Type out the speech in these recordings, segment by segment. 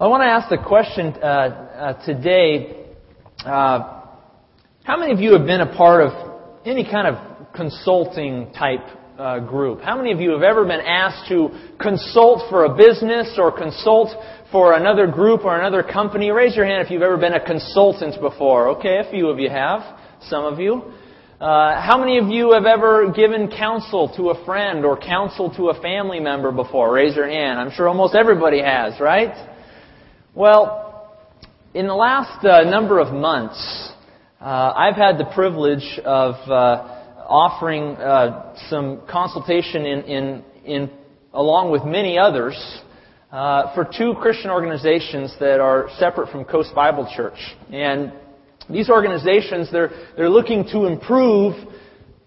I want to ask the question uh, uh, today. Uh, how many of you have been a part of any kind of consulting type uh, group? How many of you have ever been asked to consult for a business or consult for another group or another company? Raise your hand if you've ever been a consultant before. Okay, a few of you have. Some of you. Uh, how many of you have ever given counsel to a friend or counsel to a family member before? Raise your hand. I'm sure almost everybody has, right? Well, in the last uh, number of months, uh, I've had the privilege of uh, offering uh, some consultation in, in, in, along with many others uh, for two Christian organizations that are separate from Coast Bible Church. And these organizations, they're, they're looking to improve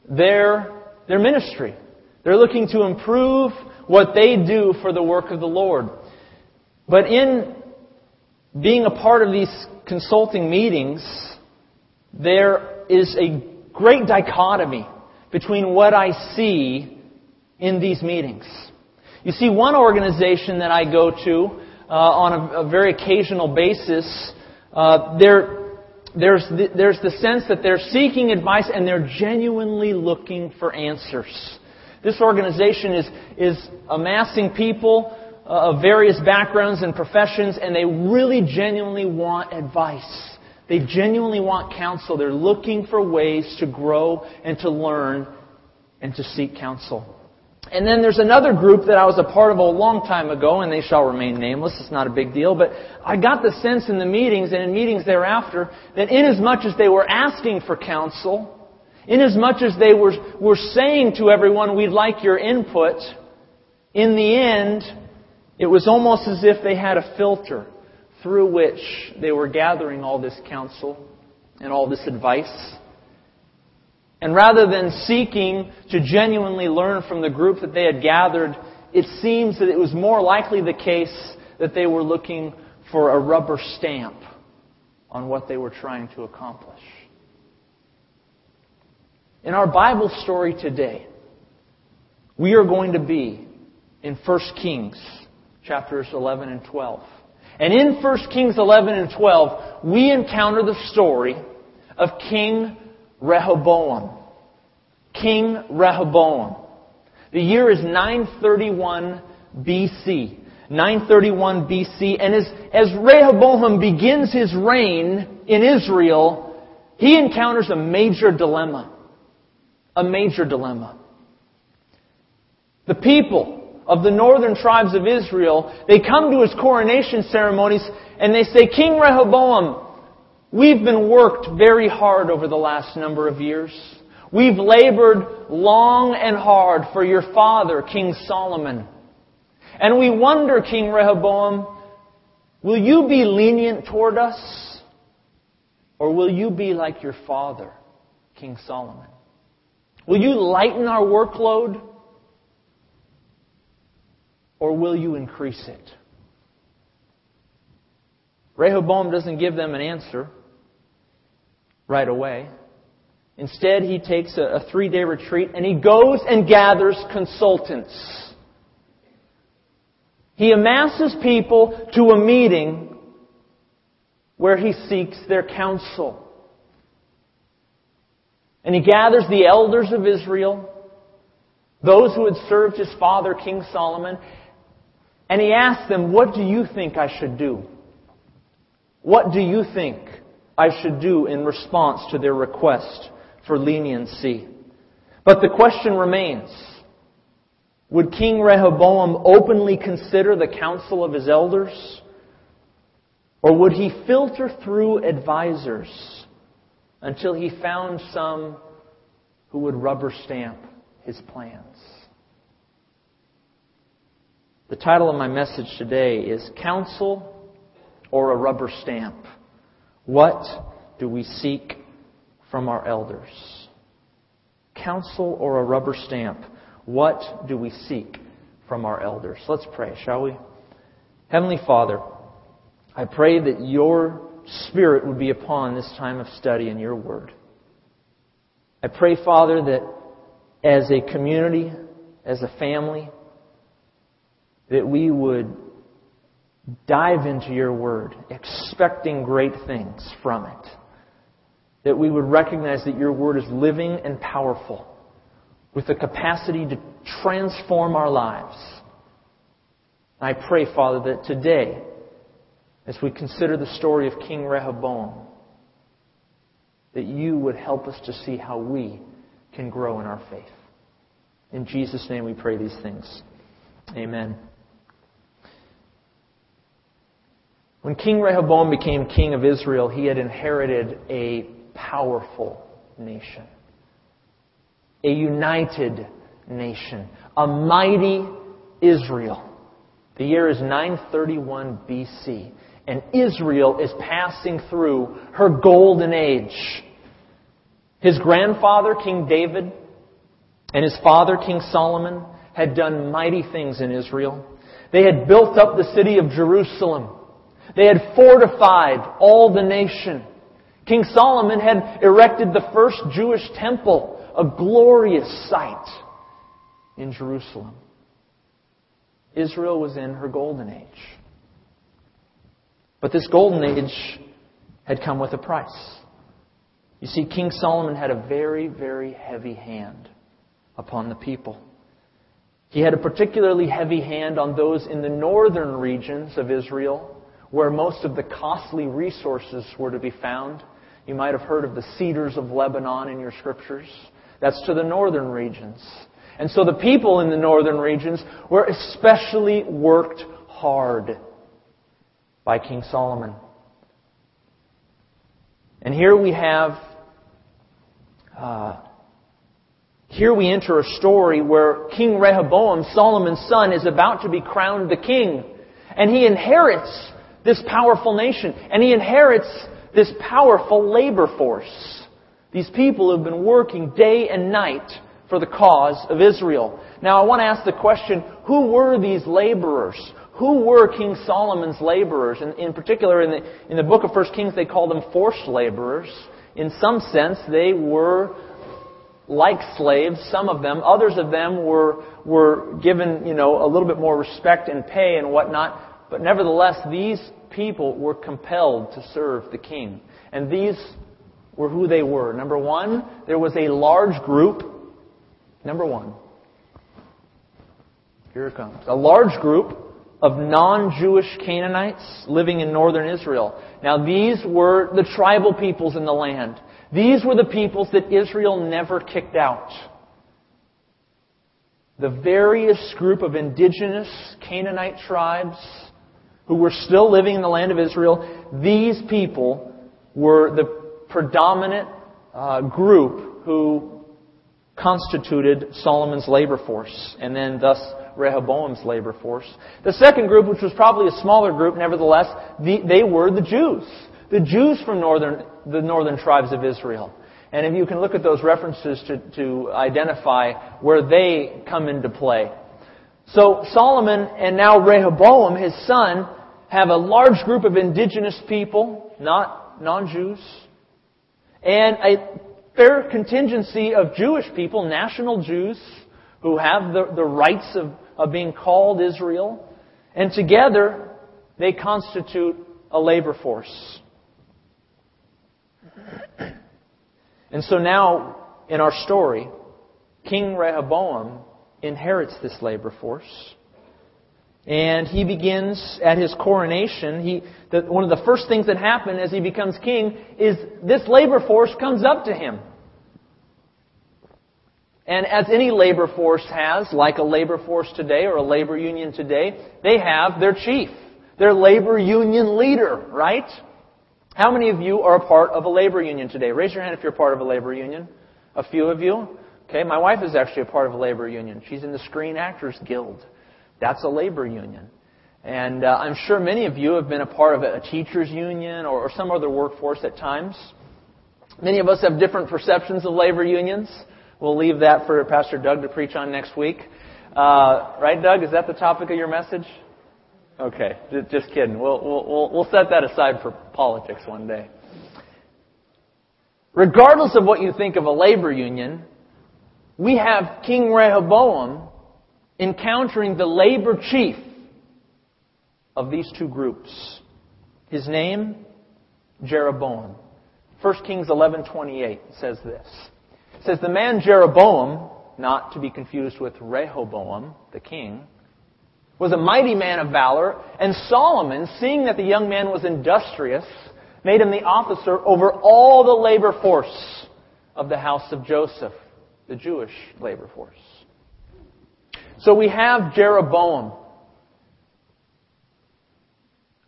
their, their ministry. They're looking to improve what they do for the work of the Lord. But in being a part of these consulting meetings, there is a great dichotomy between what I see in these meetings. You see, one organization that I go to uh, on a, a, very occasional basis, uh, there's the, there's the sense that they're seeking advice and they're genuinely looking for answers. This organization is, is amassing people uh, of various backgrounds and professions, and they really genuinely want advice. They genuinely want counsel. They're looking for ways to grow and to learn and to seek counsel. And then there's another group that I was a part of a long time ago, and they shall remain nameless. It's not a big deal. But I got the sense in the meetings and in meetings thereafter that inasmuch as much as they were asking for counsel, inasmuch as much as they were, were saying to everyone, we'd like your input, in the end, it was almost as if they had a filter through which they were gathering all this counsel and all this advice. And rather than seeking to genuinely learn from the group that they had gathered, it seems that it was more likely the case that they were looking for a rubber stamp on what they were trying to accomplish. In our Bible story today, we are going to be in 1 Kings chapters 11 and 12. And in 1 Kings 11 and 12, we encounter the story of King Rehoboam. King Rehoboam. The year is 931 BC. 931 BC. And as, as Rehoboam begins his reign in Israel, he encounters a major dilemma. A major dilemma. The people of the northern tribes of Israel, they come to his coronation ceremonies and they say, King Rehoboam, We've been worked very hard over the last number of years. We've labored long and hard for your father, King Solomon. And we wonder, King Rehoboam, will you be lenient toward us? Or will you be like your father, King Solomon? Will you lighten our workload? Or will you increase it? Rehoboam doesn't give them an answer right away. Instead, he takes a, a three day retreat and he goes and gathers consultants. He amasses people to a meeting where he seeks their counsel. And he gathers the elders of Israel, those who had served his father, King Solomon, and he asked them, What do you think I should do? What do you think I should do in response to their request for leniency? But the question remains, would King Rehoboam openly consider the counsel of his elders? Or would he filter through advisers until he found some who would rubber stamp his plans? The title of my message today is Counsel or a rubber stamp? What do we seek from our elders? Counsel or a rubber stamp? What do we seek from our elders? Let's pray, shall we? Heavenly Father, I pray that your Spirit would be upon this time of study in your Word. I pray, Father, that as a community, as a family, that we would dive into your word, expecting great things from it. That we would recognize that your word is living and powerful, with the capacity to transform our lives. I pray, Father, that today, as we consider the story of King Rehoboam, that you would help us to see how we can grow in our faith. In Jesus' name we pray these things. Amen. When King Rehoboam became king of Israel, he had inherited a powerful nation, a united nation, a mighty Israel. The year is 931 BC, and Israel is passing through her golden age. His grandfather, King David, and his father, King Solomon, had done mighty things in Israel. They had built up the city of Jerusalem. They had fortified all the nation. King Solomon had erected the first Jewish temple, a glorious sight in Jerusalem. Israel was in her golden age. But this golden age had come with a price. You see, King Solomon had a very, very heavy hand upon the people. He had a particularly heavy hand on those in the northern regions of Israel where most of the costly resources were to be found. You might have heard of the cedars of Lebanon in your scriptures. That's to the northern regions. And so the people in the northern regions were especially worked hard by King Solomon. And here we have, uh, here we enter a story where King Rehoboam, Solomon's son, is about to be crowned the king. And he inherits this powerful nation. And he inherits this powerful labor force. These people who've been working day and night for the cause of Israel. Now I want to ask the question, who were these laborers? Who were King Solomon's laborers? In, in particular, in the, in the book of 1 Kings, they call them forced laborers. In some sense, they were like slaves, some of them. Others of them were, were given, you know, a little bit more respect and pay and whatnot. But nevertheless, these people were compelled to serve the king. And these were who they were. Number one, there was a large group. Number one. Here it comes. A large group of non-Jewish Canaanites living in northern Israel. Now these were the tribal peoples in the land. These were the peoples that Israel never kicked out. The various group of indigenous Canaanite tribes who were still living in the land of Israel, these people were the predominant uh, group who constituted Solomon's labor force, and then thus Rehoboam's labor force. The second group, which was probably a smaller group, nevertheless, the, they were the Jews. The Jews from northern, the northern tribes of Israel. And if you can look at those references to, to identify where they come into play. So Solomon and now Rehoboam, his son, have a large group of indigenous people, not non-Jews, and a fair contingency of Jewish people, national Jews, who have the, the rights of, of being called Israel, and together they constitute a labor force. And so now, in our story, King Rehoboam inherits this labor force. And he begins at his coronation. He, the, one of the first things that happen as he becomes king is this labor force comes up to him. And as any labor force has, like a labor force today or a labor union today, they have their chief, their labor union leader, right? How many of you are a part of a labor union today? Raise your hand if you're part of a labor union. A few of you. Okay, my wife is actually a part of a labor union. She's in the Screen Actors Guild. That's a labor union. And uh, I'm sure many of you have been a part of a teachers union or, or some other workforce at times. Many of us have different perceptions of labor unions. We'll leave that for Pastor Doug to preach on next week. Uh, right, Doug? Is that the topic of your message? Okay, just kidding. We'll, we'll, we'll set that aside for politics one day. Regardless of what you think of a labor union, we have King Rehoboam encountering the labor chief of these two groups. His name, Jeroboam. 1 Kings 11:28 says this. It says the man Jeroboam, not to be confused with Rehoboam, the king, was a mighty man of valor, and Solomon, seeing that the young man was industrious, made him the officer over all the labor force of the house of Joseph, the Jewish labor force. So we have Jeroboam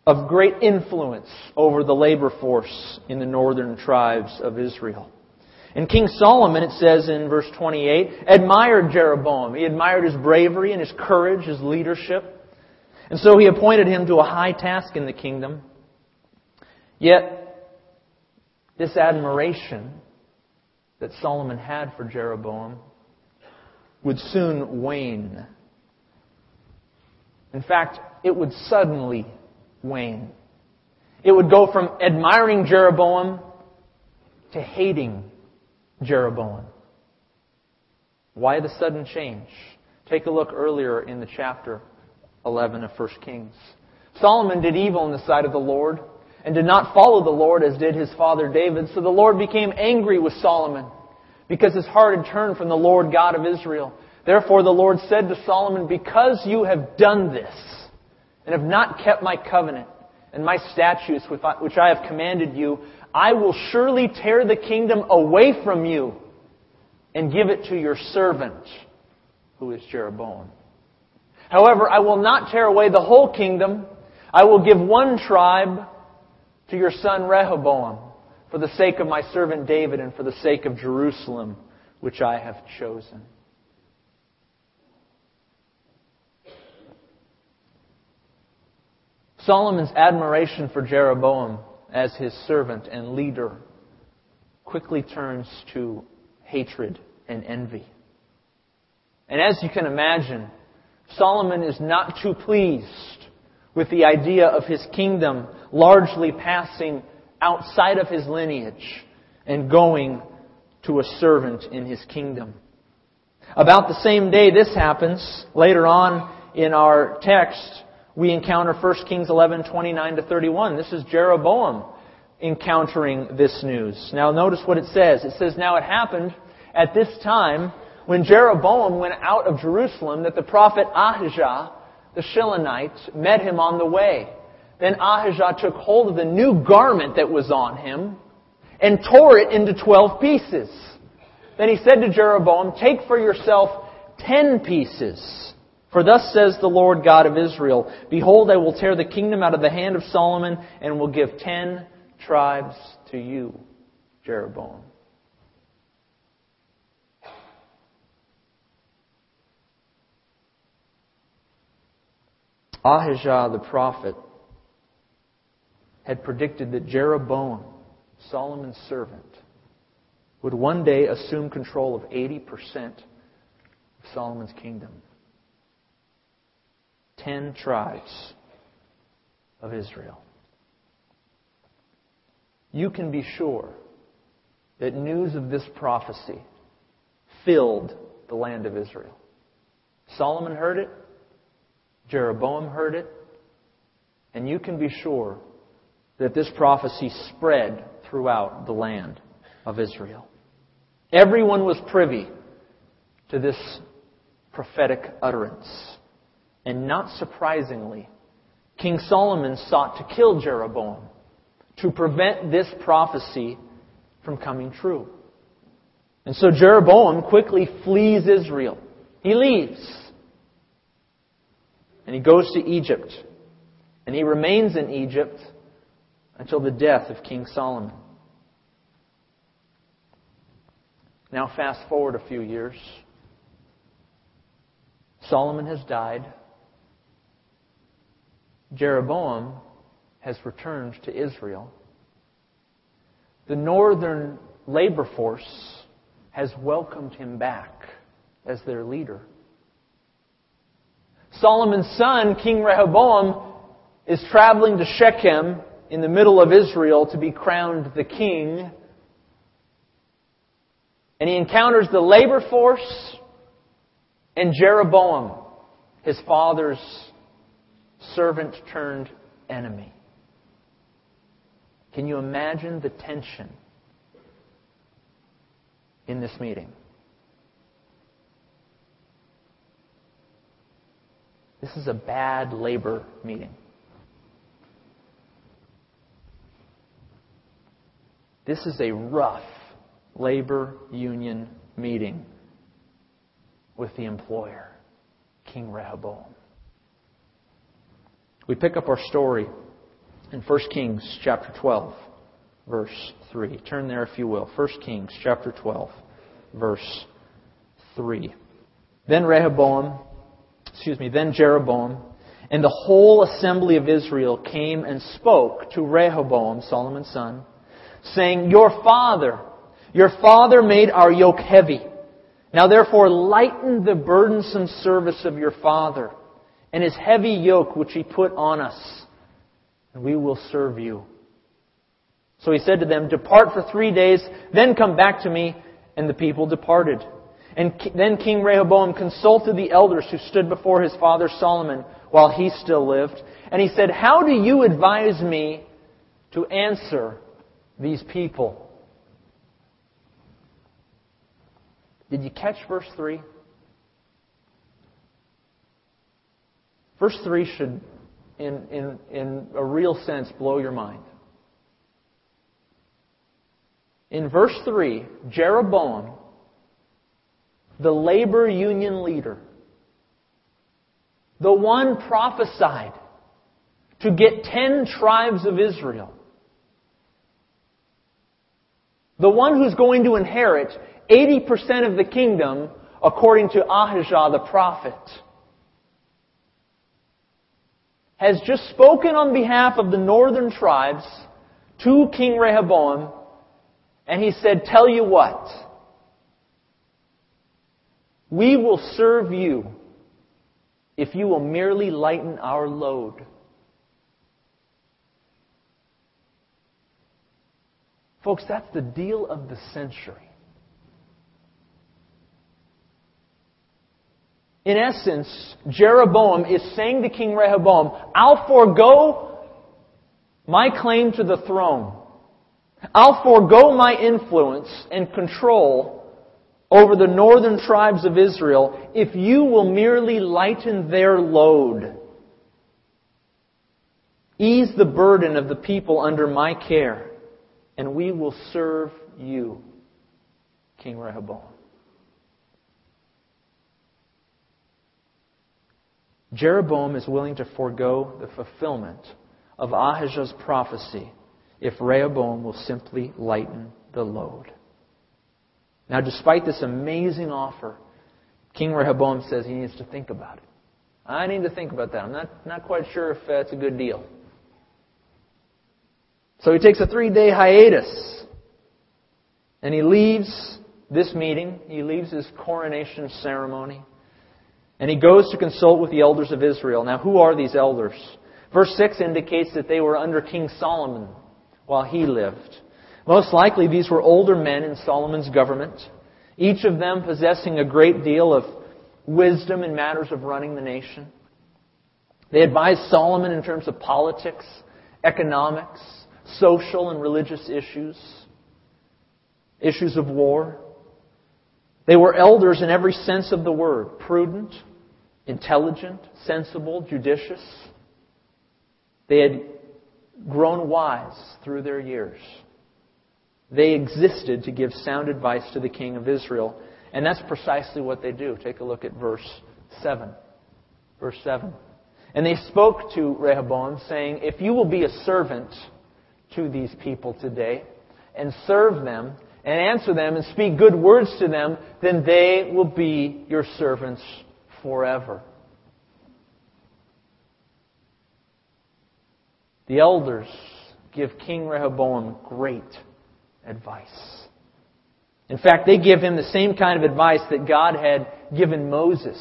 of great influence over the labor force in the northern tribes of Israel. And King Solomon, it says in verse 28, admired Jeroboam. He admired his bravery and his courage, his leadership. And so he appointed him to a high task in the kingdom. Yet, this admiration that Solomon had for Jeroboam would soon wane. In fact, it would suddenly wane. It would go from admiring Jeroboam to hating Jeroboam. Why the sudden change? Take a look earlier in the chapter 11 of 1 Kings. Solomon did evil in the sight of the Lord and did not follow the Lord as did his father David. So the Lord became angry with Solomon because his heart had turned from the Lord God of Israel. Therefore the Lord said to Solomon, Because you have done this and have not kept my covenant and my statutes which I have commanded you, I will surely tear the kingdom away from you and give it to your servant, who is Jeroboam. However, I will not tear away the whole kingdom. I will give one tribe to your son Rehoboam for the sake of my servant David and for the sake of Jerusalem, which I have chosen. Solomon's admiration for Jeroboam as his servant and leader quickly turns to hatred and envy. And as you can imagine, Solomon is not too pleased with the idea of his kingdom largely passing outside of his lineage and going to a servant in his kingdom. About the same day this happens, later on in our text, we encounter 1 Kings 11, 29 to 31. This is Jeroboam encountering this news. Now notice what it says. It says, Now it happened at this time when Jeroboam went out of Jerusalem that the prophet Ahijah, the Shilonites, met him on the way. Then Ahijah took hold of the new garment that was on him and tore it into twelve pieces. Then he said to Jeroboam, Take for yourself ten pieces for thus says the Lord God of Israel, Behold, I will tear the kingdom out of the hand of Solomon and will give ten tribes to you, Jeroboam. Ahijah the prophet had predicted that Jeroboam, Solomon's servant, would one day assume control of 80% of Solomon's kingdom ten tribes of Israel. You can be sure that news of this prophecy filled the land of Israel. Solomon heard it, Jeroboam heard it, and you can be sure that this prophecy spread throughout the land of Israel. Everyone was privy to this prophetic utterance. And not surprisingly, King Solomon sought to kill Jeroboam to prevent this prophecy from coming true. And so Jeroboam quickly flees Israel. He leaves. And he goes to Egypt. And he remains in Egypt until the death of King Solomon. Now, fast forward a few years. Solomon has died. Jeroboam has returned to Israel. The northern labor force has welcomed him back as their leader. Solomon's son, King Rehoboam, is traveling to Shechem in the middle of Israel to be crowned the king. And he encounters the labor force and Jeroboam, his father's servant turned enemy. Can you imagine the tension in this meeting? This is a bad labor meeting. This is a rough labor union meeting with the employer, King Rehoboam. We pick up our story in 1 Kings chapter 12, verse 3. Turn there if you will. 1 Kings chapter 12, verse 3. Then Rehoboam, excuse me, then Jeroboam and the whole assembly of Israel came and spoke to Rehoboam, Solomon's son, saying, Your father, your father made our yoke heavy. Now therefore lighten the burdensome service of your father and his heavy yoke which he put on us, and we will serve you. So he said to them, Depart for three days, then come back to me. And the people departed. And then King Rehoboam consulted the elders who stood before his father Solomon while he still lived. And he said, How do you advise me to answer these people? Did you catch verse 3? Verse 3 should, in, in, in a real sense, blow your mind. In verse 3, Jeroboam, the labor union leader, the one prophesied to get ten tribes of Israel, the one who's going to inherit 80% of the kingdom according to Ahijah the prophet has just spoken on behalf of the northern tribes to King Rehoboam, and he said, Tell you what, we will serve you if you will merely lighten our load. Folks, that's the deal of the century. In essence, Jeroboam is saying to King Rehoboam, I'll forego my claim to the throne. I'll forego my influence and control over the northern tribes of Israel if you will merely lighten their load. Ease the burden of the people under my care, and we will serve you, King Rehoboam. Jeroboam is willing to forego the fulfillment of Ahijah's prophecy if Rehoboam will simply lighten the load. Now, despite this amazing offer, King Rehoboam says he needs to think about it. I need to think about that. I'm not, not quite sure if that's a good deal. So he takes a three day hiatus. And he leaves this meeting. He leaves his coronation ceremony. And he goes to consult with the elders of Israel. Now, who are these elders? Verse 6 indicates that they were under King Solomon while he lived. Most likely, these were older men in Solomon's government, each of them possessing a great deal of wisdom in matters of running the nation. They advised Solomon in terms of politics, economics, social and religious issues, issues of war. They were elders in every sense of the word, prudent, intelligent, sensible, judicious. They had grown wise through their years. They existed to give sound advice to the king of Israel. And that's precisely what they do. Take a look at verse 7. Verse 7. And they spoke to Rehoboam, saying, If you will be a servant to these people today, and serve them, and answer them, and speak good words to them, then they will be your servants forever. The elders give King Rehoboam great advice. In fact, they give him the same kind of advice that God had given Moses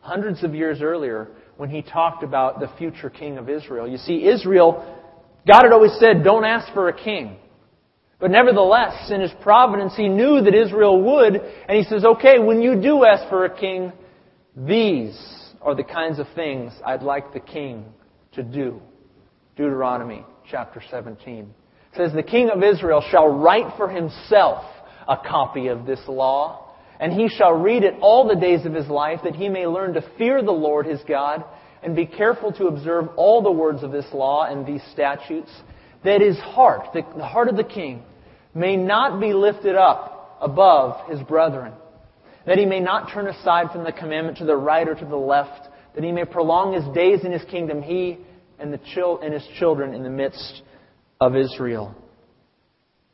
hundreds of years earlier when he talked about the future king of Israel. You see, Israel, God had always said, don't ask for a king. But nevertheless, in his providence, he knew that Israel would, and he says, okay, when you do ask for a king, these are the kinds of things I'd like the king to do. Deuteronomy chapter 17. Says, The king of Israel shall write for himself a copy of this law, and he shall read it all the days of his life, that he may learn to fear the Lord his God, and be careful to observe all the words of this law and these statutes, that his heart, the, the heart of the king, may not be lifted up above his brethren, that he may not turn aside from the commandment to the right or to the left, that he may prolong his days in his kingdom, he and, the chil- and his children in the midst of Israel.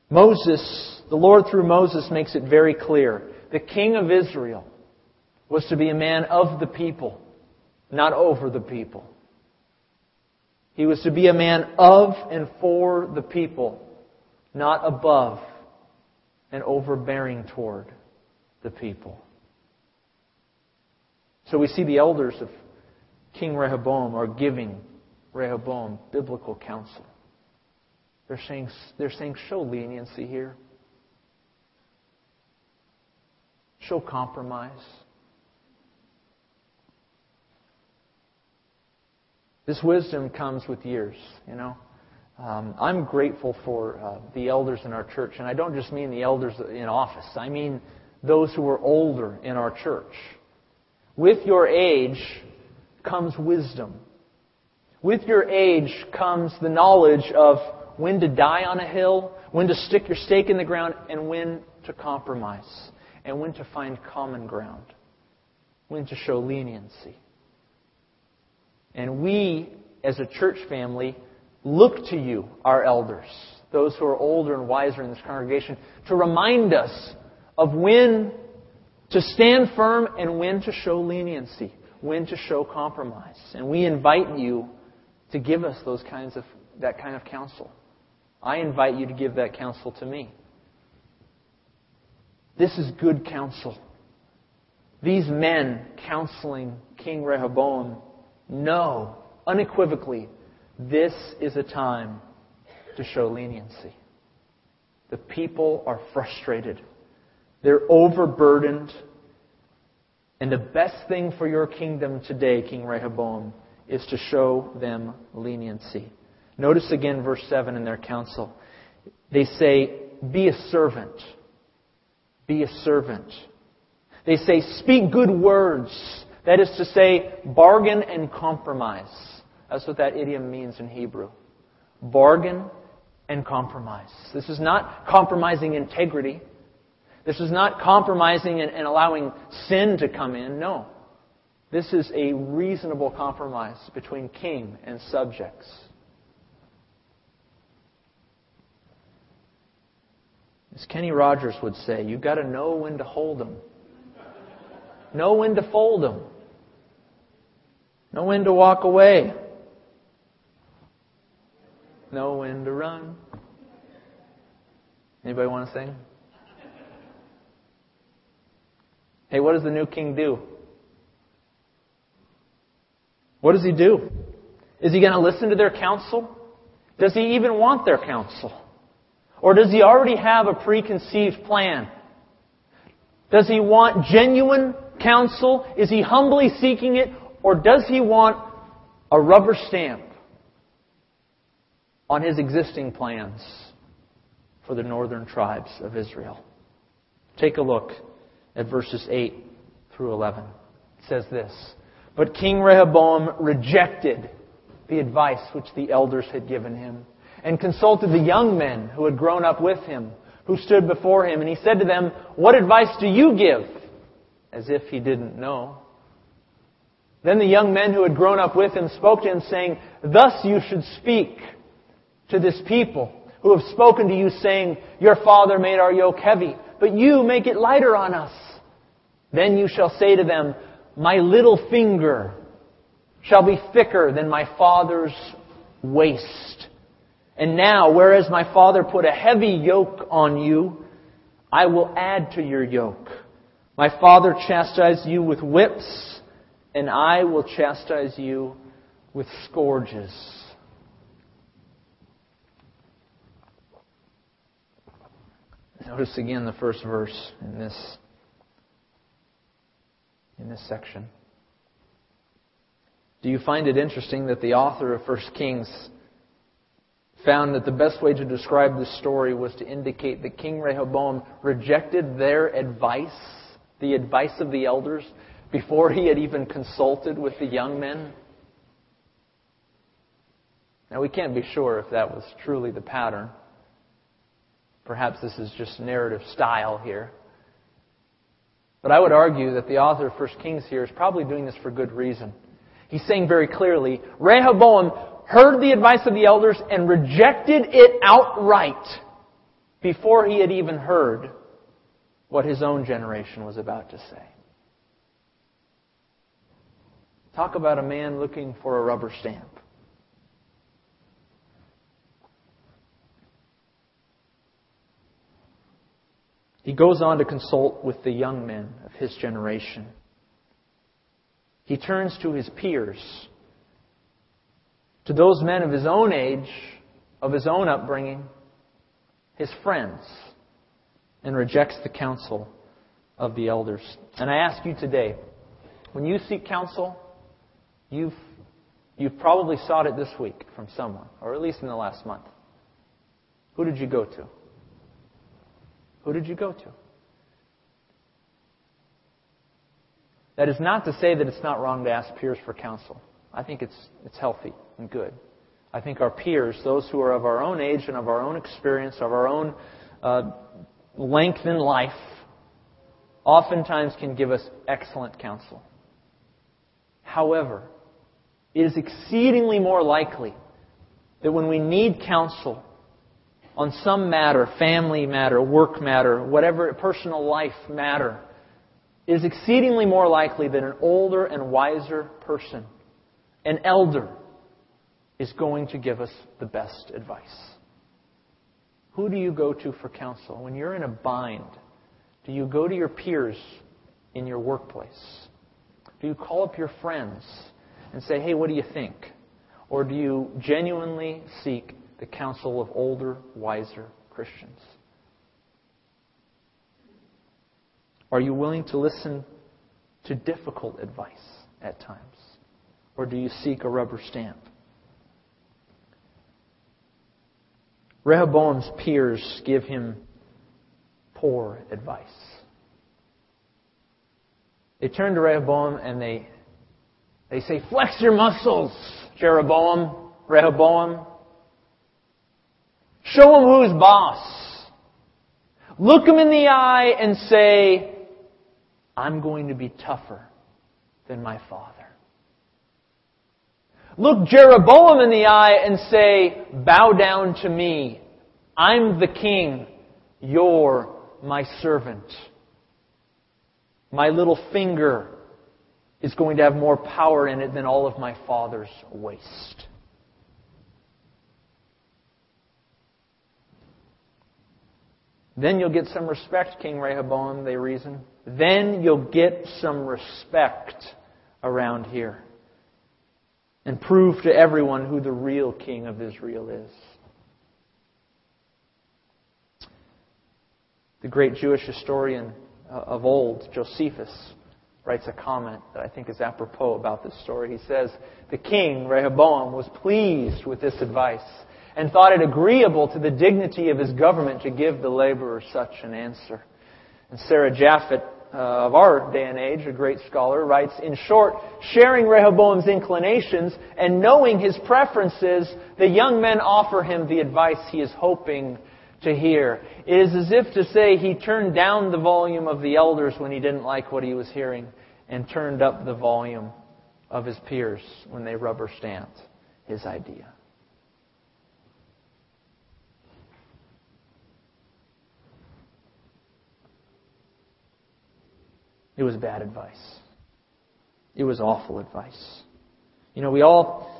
Moses, the Lord through Moses makes it very clear. The king of Israel was to be a man of the people, not over the people. He was to be a man of and for the people, not above and overbearing toward the people. So we see the elders of King Rehoboam are giving Rehoboam biblical counsel. They're saying, they're saying show leniency here. Show compromise. This wisdom comes with years, you know. Um, I'm grateful for uh, the elders in our church, and I don't just mean the elders in office. I mean those who are older in our church. With your age comes wisdom. With your age comes the knowledge of when to die on a hill, when to stick your stake in the ground, and when to compromise, and when to find common ground, when to show leniency. And we, as a church family, look to you, our elders, those who are older and wiser in this congregation, to remind us of when to stand firm and when to show leniency, when to show compromise. And we invite you to give us those kinds of, that kind of counsel. I invite you to give that counsel to me. This is good counsel. These men counseling King Rehoboam know unequivocally this is a time to show leniency. The people are frustrated. They're overburdened. And the best thing for your kingdom today, King Rehoboam, is to show them leniency. Notice again verse 7 in their counsel. They say, Be a servant. Be a servant. They say, Speak good words. That is to say, bargain and compromise. That's what that idiom means in Hebrew. Bargain and compromise. This is not compromising integrity. This is not compromising and, and allowing sin to come in. No. This is a reasonable compromise between king and subjects. As Kenny Rogers would say, you've got to know when to hold them. Know when to fold them. Know when to walk away. Know when to run. Anybody want to sing? Hey, what does the new king do? What does he do? Is he going to listen to their counsel? Does he even want their counsel? Or does he already have a preconceived plan? Does he want genuine counsel? Is he humbly seeking it? Or does he want a rubber stamp on his existing plans for the northern tribes of Israel? Take a look at verses 8 through 11. It says this. But King Rehoboam rejected the advice which the elders had given him and consulted the young men who had grown up with him, who stood before him. And he said to them, What advice do you give? As if he didn't know. Then the young men who had grown up with him spoke to him, saying, Thus you should speak to this people who have spoken to you, saying, Your father made our yoke heavy, but you make it lighter on us. Then you shall say to them, my little finger shall be thicker than my father's waist. And now, whereas my father put a heavy yoke on you, I will add to your yoke. My father chastised you with whips, and I will chastise you with scourges. Notice again the first verse in this in this section. Do you find it interesting that the author of 1 Kings found that the best way to describe this story was to indicate that King Rehoboam rejected their advice, the advice of the elders, before he had even consulted with the young men? Now, we can't be sure if that was truly the pattern. Perhaps this is just narrative style here. But I would argue that the author of 1 Kings here is probably doing this for good reason. He's saying very clearly, Rehoboam heard the advice of the elders and rejected it outright before he had even heard what his own generation was about to say. Talk about a man looking for a rubber stamp. He goes on to consult with the young men of his generation. He turns to his peers, to those men of his own age, of his own upbringing, his friends, and rejects the counsel of the elders. And I ask you today, when you seek counsel, you've, you've probably sought it this week from someone, or at least in the last month. Who did you go to? Who did you go to? That is not to say that it's not wrong to ask peers for counsel. I think it's, it's healthy and good. I think our peers, those who are of our own age and of our own experience, of our own uh, length in life, oftentimes can give us excellent counsel. However, it is exceedingly more likely that when we need counsel, on some matter, family matter, work matter, whatever personal life matter, it is exceedingly more likely that an older and wiser person, an elder, is going to give us the best advice. Who do you go to for counsel? When you're in a bind, do you go to your peers in your workplace? Do you call up your friends and say, hey, what do you think? Or do you genuinely seek the counsel of older, wiser Christians? Are you willing to listen to difficult advice at times? Or do you seek a rubber stamp? Rehoboam's peers give him poor advice. They turn to Rehoboam and they, they say, Flex your muscles, Jeroboam, Rehoboam. Show him who's boss. Look him in the eye and say, I'm going to be tougher than my father. Look Jeroboam in the eye and say, Bow down to me. I'm the king. You're my servant. My little finger is going to have more power in it than all of my father's waist. Then you'll get some respect, King Rehoboam, they reason. Then you'll get some respect around here. And prove to everyone who the real king of Israel is. The great Jewish historian uh, of old, Josephus, writes a comment that I think is apropos about this story. He says, The king, Rehoboam, was pleased with this advice and thought it agreeable to the dignity of his government to give the laborer such an answer. And Sara Japhet uh, of our day and age, a great scholar, writes, in short, sharing Rehoboam's inclinations and knowing his preferences, the young men offer him the advice he is hoping to hear. It is as if to say he turned down the volume of the elders when he didn't like what he was hearing and turned up the volume of his peers when they rubber stamped his idea. It was bad advice. It was awful advice. You know, we all,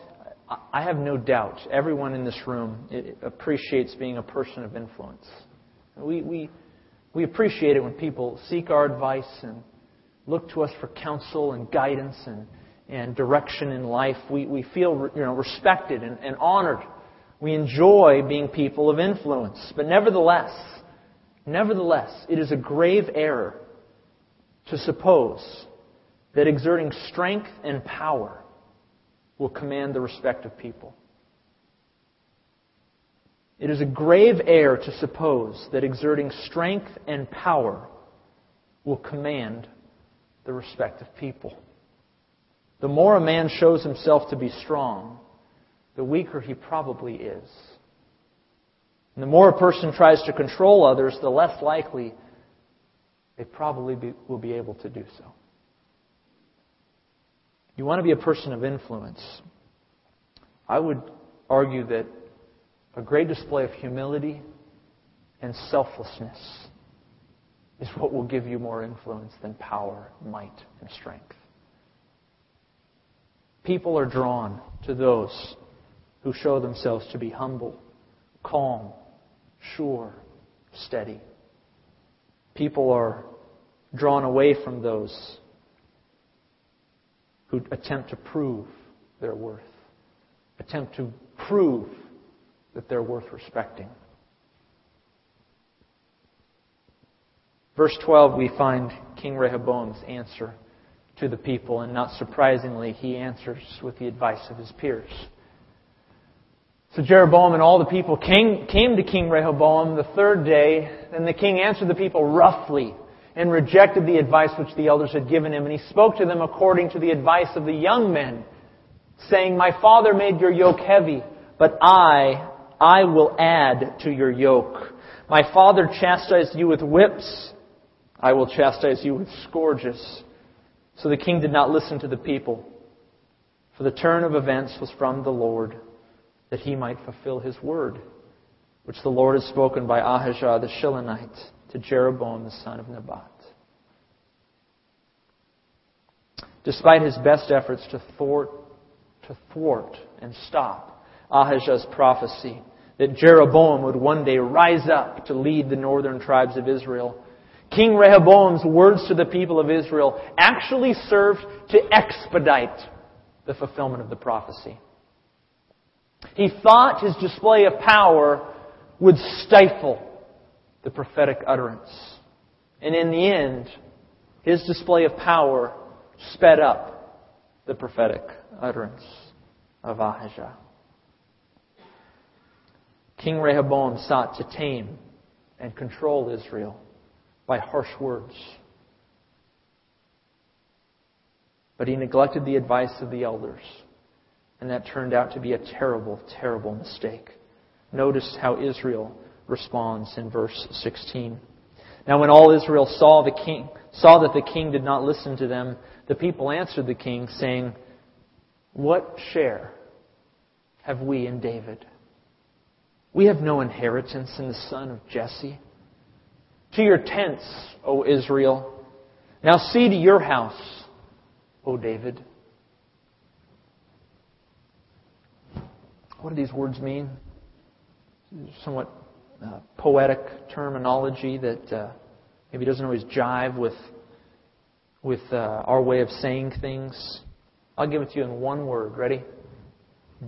I have no doubt, everyone in this room appreciates being a person of influence. We, we, we appreciate it when people seek our advice and look to us for counsel and guidance and, and direction in life. We, we feel you know, respected and, and honored. We enjoy being people of influence. But nevertheless, nevertheless, it is a grave error to suppose that exerting strength and power will command the respect of people. It is a grave error to suppose that exerting strength and power will command the respect of people. The more a man shows himself to be strong, the weaker he probably is. And the more a person tries to control others, the less likely they probably be, will be able to do so. You want to be a person of influence. I would argue that a great display of humility and selflessness is what will give you more influence than power, might, and strength. People are drawn to those who show themselves to be humble, calm, sure, steady. People are drawn away from those who attempt to prove their worth, attempt to prove that they're worth respecting. Verse 12, we find King Rehoboam's answer to the people, and not surprisingly, he answers with the advice of his peers. So Jeroboam and all the people came, came to King Rehoboam the third day. and the king answered the people roughly and rejected the advice which the elders had given him. And he spoke to them according to the advice of the young men, saying, My father made your yoke heavy, but I, I will add to your yoke. My father chastised you with whips, I will chastise you with scourges. So the king did not listen to the people, for the turn of events was from the Lord that he might fulfill his word, which the Lord has spoken by Ahijah the Shilonite to Jeroboam the son of Nebat. Despite his best efforts to thwart, to thwart and stop Ahijah's prophecy that Jeroboam would one day rise up to lead the northern tribes of Israel, King Rehoboam's words to the people of Israel actually served to expedite the fulfillment of the prophecy. He thought his display of power would stifle the prophetic utterance. And in the end, his display of power sped up the prophetic utterance of Ahijah. King Rehoboam sought to tame and control Israel by harsh words. But he neglected the advice of the elders and that turned out to be a terrible, terrible mistake. Notice how Israel responds in verse 16. Now when all Israel saw the king, saw that the king did not listen to them, the people answered the king, saying, What share have we in David? We have no inheritance in the son of Jesse. To your tents, O Israel. Now see to your house, O David. What do these words mean? Somewhat uh, poetic terminology that uh, maybe doesn't always jive with with uh, our way of saying things. I'll give it to you in one word. Ready?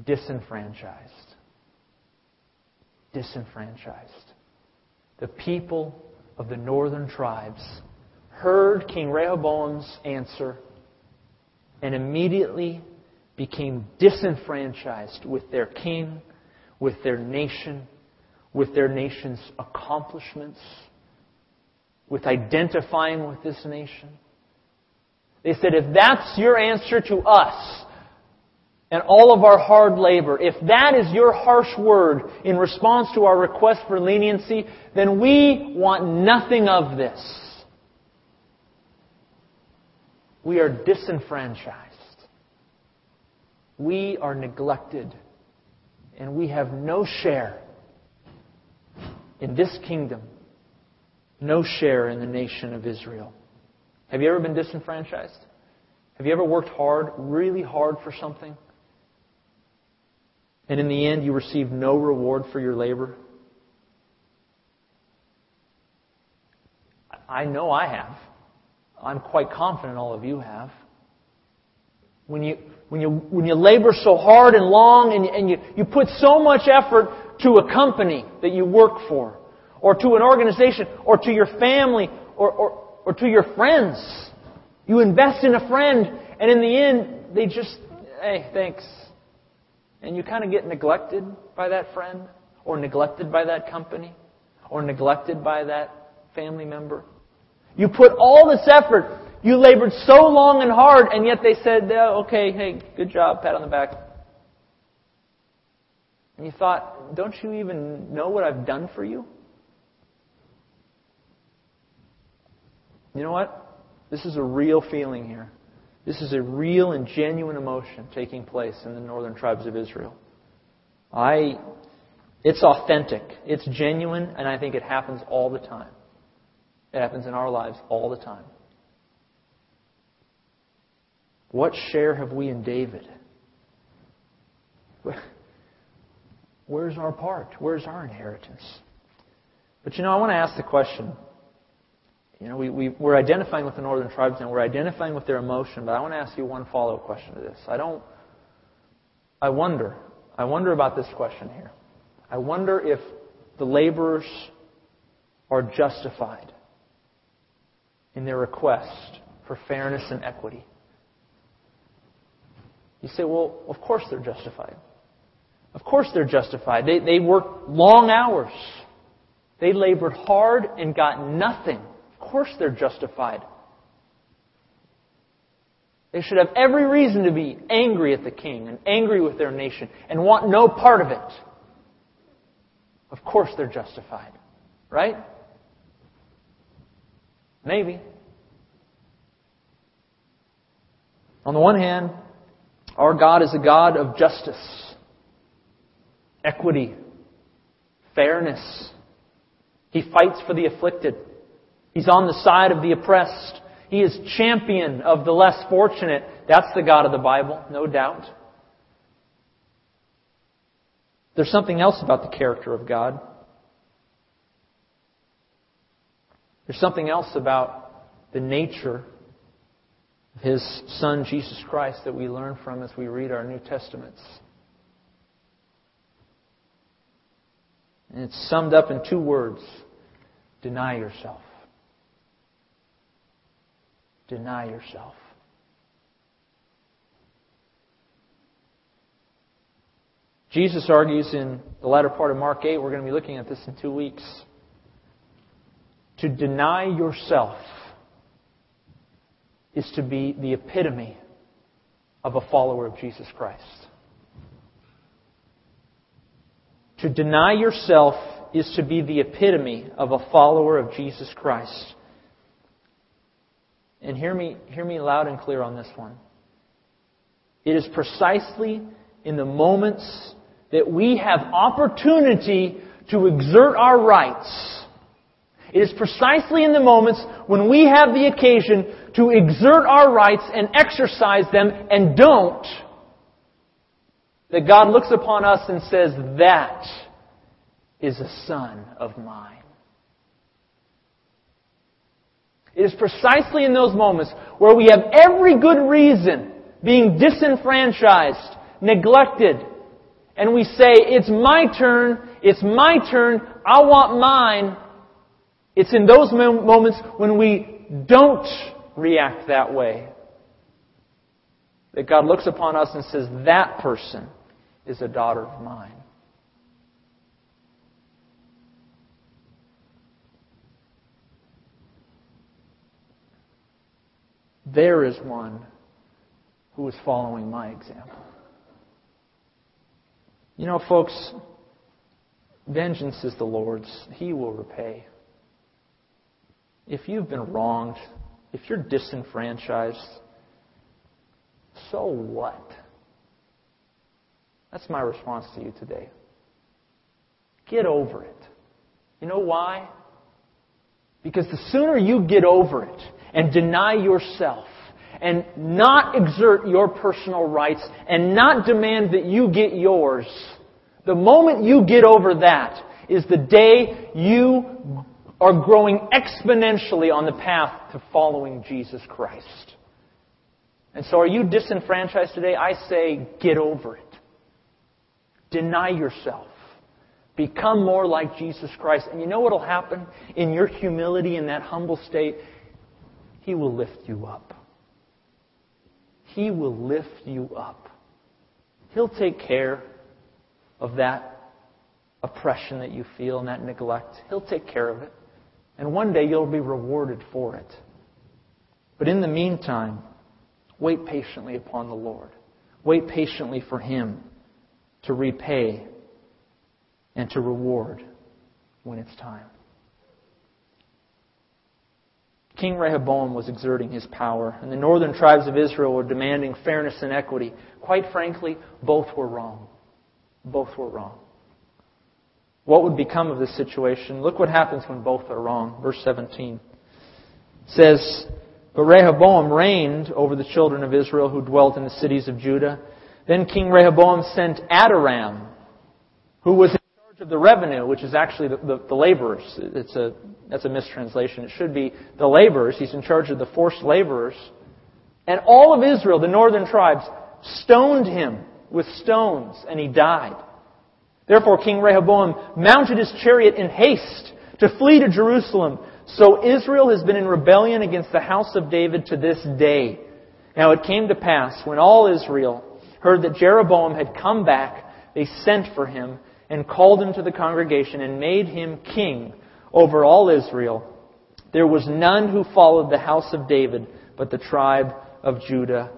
Disenfranchised. Disenfranchised. The people of the northern tribes heard King Rehoboam's answer and immediately became disenfranchised with their king, with their nation, with their nation's accomplishments, with identifying with this nation. They said, if that's your answer to us and all of our hard labor, if that is your harsh word in response to our request for leniency, then we want nothing of this. We are disenfranchised we are neglected and we have no share in this kingdom, no share in the nation of Israel. Have you ever been disenfranchised? Have you ever worked hard, really hard for something? And in the end, you receive no reward for your labor? I know I have. I'm quite confident all of you have. When you, when you, when you labor so hard and long and, and you, you put so much effort to a company that you work for, or to an organization, or to your family, or, or, or to your friends. You invest in a friend, and in the end, they just, hey, thanks. and you kind of get neglected by that friend, or neglected by that company, or neglected by that family member. You put all this effort, you labored so long and hard, and yet they said, okay, hey, good job, pat on the back. And you thought, don't you even know what I've done for you? You know what? This is a real feeling here. This is a real and genuine emotion taking place in the northern tribes of Israel. I, it's authentic. It's genuine, and I think it happens all the time. It happens in our lives all the time. What share have we in David? Where's our part? Where's our inheritance? But you know, I want to ask the question. You know, we, we, we're identifying with the northern tribes and we're identifying with their emotion, but I want to ask you one follow up question to this. I don't, I wonder, I wonder about this question here. I wonder if the laborers are justified in their request for fairness and equity. You say, well, of course they're justified. Of course they're justified. They, they worked long hours. They labored hard and got nothing. Of course they're justified. They should have every reason to be angry at the king and angry with their nation and want no part of it. Of course they're justified. Right? Maybe. On the one hand, our God is a God of justice, equity, fairness. He fights for the afflicted. He's on the side of the oppressed. He is champion of the less fortunate. That's the God of the Bible, no doubt. There's something else about the character of God. There's something else about the nature His Son, Jesus Christ, that we learn from as we read our New Testaments. And it's summed up in two words deny yourself. Deny yourself. Jesus argues in the latter part of Mark 8, we're going to be looking at this in two weeks. To deny yourself is to be the epitome of a follower of Jesus Christ. To deny yourself is to be the epitome of a follower of Jesus Christ. And hear me, hear me loud and clear on this one. It is precisely in the moments that we have opportunity to exert our rights. It is precisely in the moments when we have the occasion to exert our rights and exercise them and don't that God looks upon us and says, That is a son of mine. It is precisely in those moments where we have every good reason being disenfranchised, neglected, and we say, It's my turn, it's my turn, I want mine. It's in those moments when we don't react that way that God looks upon us and says, That person is a daughter of mine. There is one who is following my example. You know, folks, vengeance is the Lord's. He will repay. If you've been wronged, if you're disenfranchised, so what? That's my response to you today. Get over it. You know why? Because the sooner you get over it and deny yourself and not exert your personal rights and not demand that you get yours, the moment you get over that is the day you are growing exponentially on the path to following Jesus Christ. And so are you disenfranchised today? I say get over it. Deny yourself. Become more like Jesus Christ. And you know what will happen in your humility in that humble state? He will lift you up. He will lift you up. He'll take care of that oppression that you feel and that neglect. He'll take care of it. And one day you'll be rewarded for it. But in the meantime, wait patiently upon the Lord. Wait patiently for Him to repay and to reward when it's time. King Rehoboam was exerting his power, and the northern tribes of Israel were demanding fairness and equity. Quite frankly, both were wrong. Both were wrong. What would become of this situation? Look what happens when both are wrong. Verse 17 says, But Rehoboam reigned over the children of Israel who dwelt in the cities of Judah. Then King Rehoboam sent Adoram, who was in charge of the revenue, which is actually the, the, the laborers. It's a, that's a mistranslation. It should be the laborers. He's in charge of the forced laborers. And all of Israel, the northern tribes, stoned him with stones, and he died. Therefore, King Rehoboam mounted his chariot in haste to flee to Jerusalem. So Israel has been in rebellion against the house of David to this day. Now it came to pass, when all Israel heard that Jeroboam had come back, they sent for him and called him to the congregation and made him king over all Israel. There was none who followed the house of David, but the tribe of Judah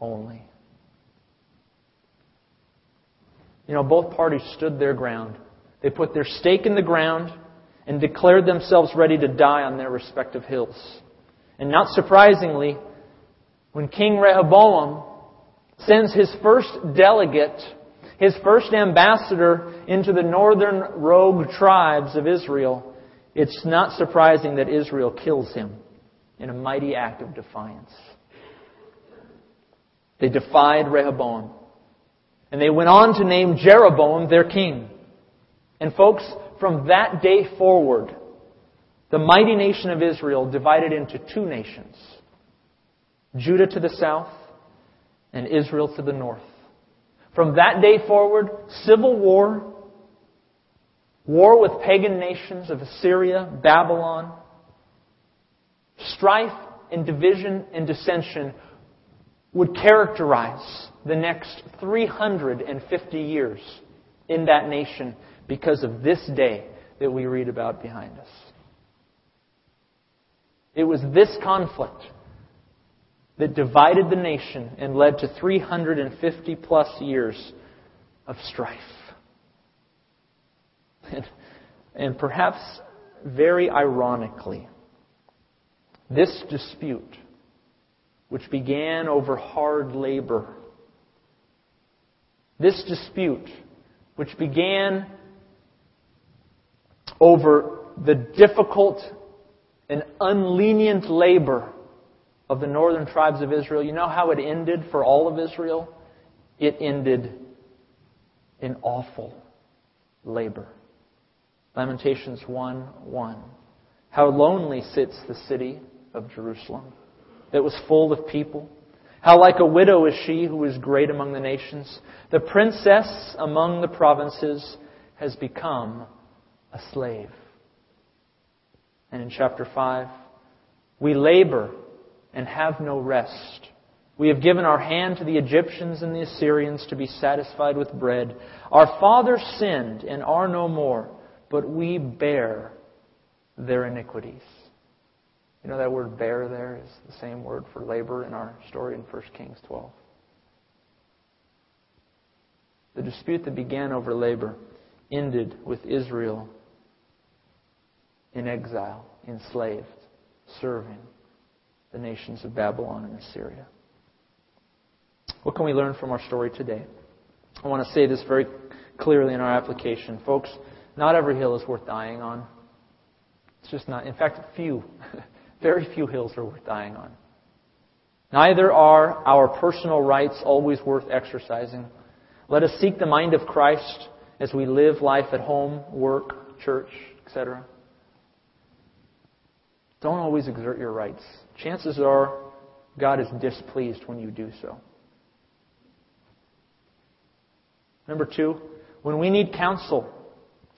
only. You know, both parties stood their ground. They put their stake in the ground and declared themselves ready to die on their respective hills. And not surprisingly, when King Rehoboam sends his first delegate, his first ambassador into the northern rogue tribes of Israel, it's not surprising that Israel kills him in a mighty act of defiance. They defied Rehoboam. And they went on to name Jeroboam their king. And folks, from that day forward, the mighty nation of Israel divided into two nations Judah to the south and Israel to the north. From that day forward, civil war, war with pagan nations of Assyria, Babylon, strife and division and dissension would characterize the next 350 years in that nation because of this day that we read about behind us. It was this conflict that divided the nation and led to 350 plus years of strife. And, and perhaps very ironically, this dispute which began over hard labor. This dispute, which began over the difficult and unlenient labor of the northern tribes of Israel, you know how it ended for all of Israel? It ended in awful labor. Lamentations 1 1. How lonely sits the city of Jerusalem that was full of people. How like a widow is she who is great among the nations. The princess among the provinces has become a slave. And in chapter 5, we labor and have no rest. We have given our hand to the Egyptians and the Assyrians to be satisfied with bread. Our fathers sinned and are no more, but we bear their iniquities. You know that word bear there is the same word for labor in our story in 1 Kings 12. The dispute that began over labor ended with Israel in exile, enslaved, serving the nations of Babylon and Assyria. What can we learn from our story today? I want to say this very clearly in our application. Folks, not every hill is worth dying on. It's just not. In fact, few. Very few hills are worth dying on. Neither are our personal rights always worth exercising. Let us seek the mind of Christ as we live life at home, work, church, etc. Don't always exert your rights. Chances are God is displeased when you do so. Number two, when we need counsel,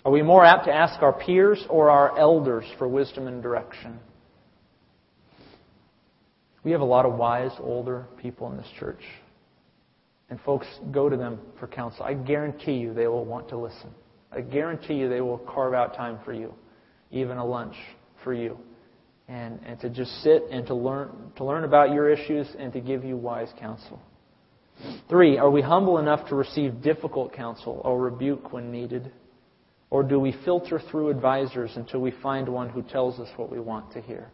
are we more apt to ask our peers or our elders for wisdom and direction? We have a lot of wise, older people in this church. And folks, go to them for counsel. I guarantee you they will want to listen. I guarantee you they will carve out time for you, even a lunch for you. And, and to just sit and to learn, to learn about your issues and to give you wise counsel. Three, are we humble enough to receive difficult counsel or rebuke when needed? Or do we filter through advisors until we find one who tells us what we want to hear?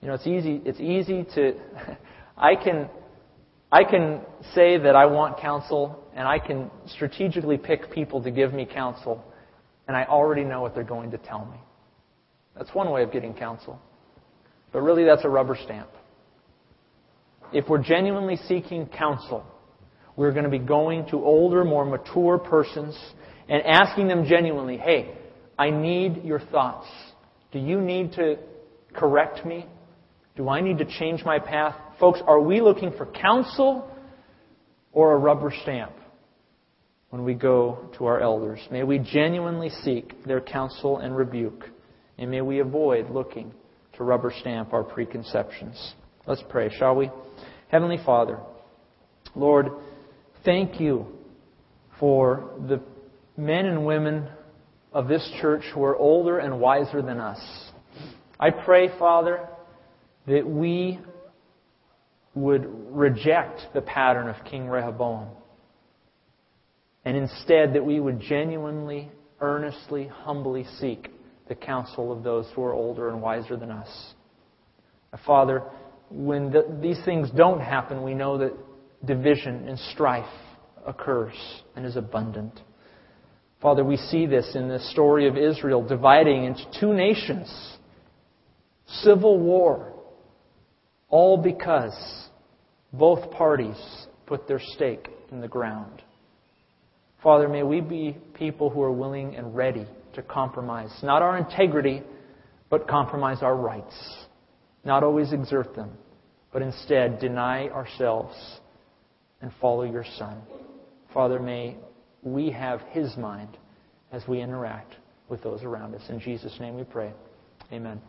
You know, it's easy, it's easy to, I can, I can say that I want counsel and I can strategically pick people to give me counsel and I already know what they're going to tell me. That's one way of getting counsel. But really that's a rubber stamp. If we're genuinely seeking counsel, we're going to be going to older, more mature persons and asking them genuinely, hey, I need your thoughts. Do you need to correct me? Do I need to change my path? Folks, are we looking for counsel or a rubber stamp when we go to our elders? May we genuinely seek their counsel and rebuke, and may we avoid looking to rubber stamp our preconceptions. Let's pray, shall we? Heavenly Father, Lord, thank you for the men and women of this church who are older and wiser than us. I pray, Father, that we would reject the pattern of King Rehoboam. And instead, that we would genuinely, earnestly, humbly seek the counsel of those who are older and wiser than us. Father, when the, these things don't happen, we know that division and strife occurs and is abundant. Father, we see this in the story of Israel dividing into two nations, civil war, all because both parties put their stake in the ground. Father, may we be people who are willing and ready to compromise, not our integrity, but compromise our rights. Not always exert them, but instead deny ourselves and follow your Son. Father, may we have His mind as we interact with those around us. In Jesus' name we pray. Amen.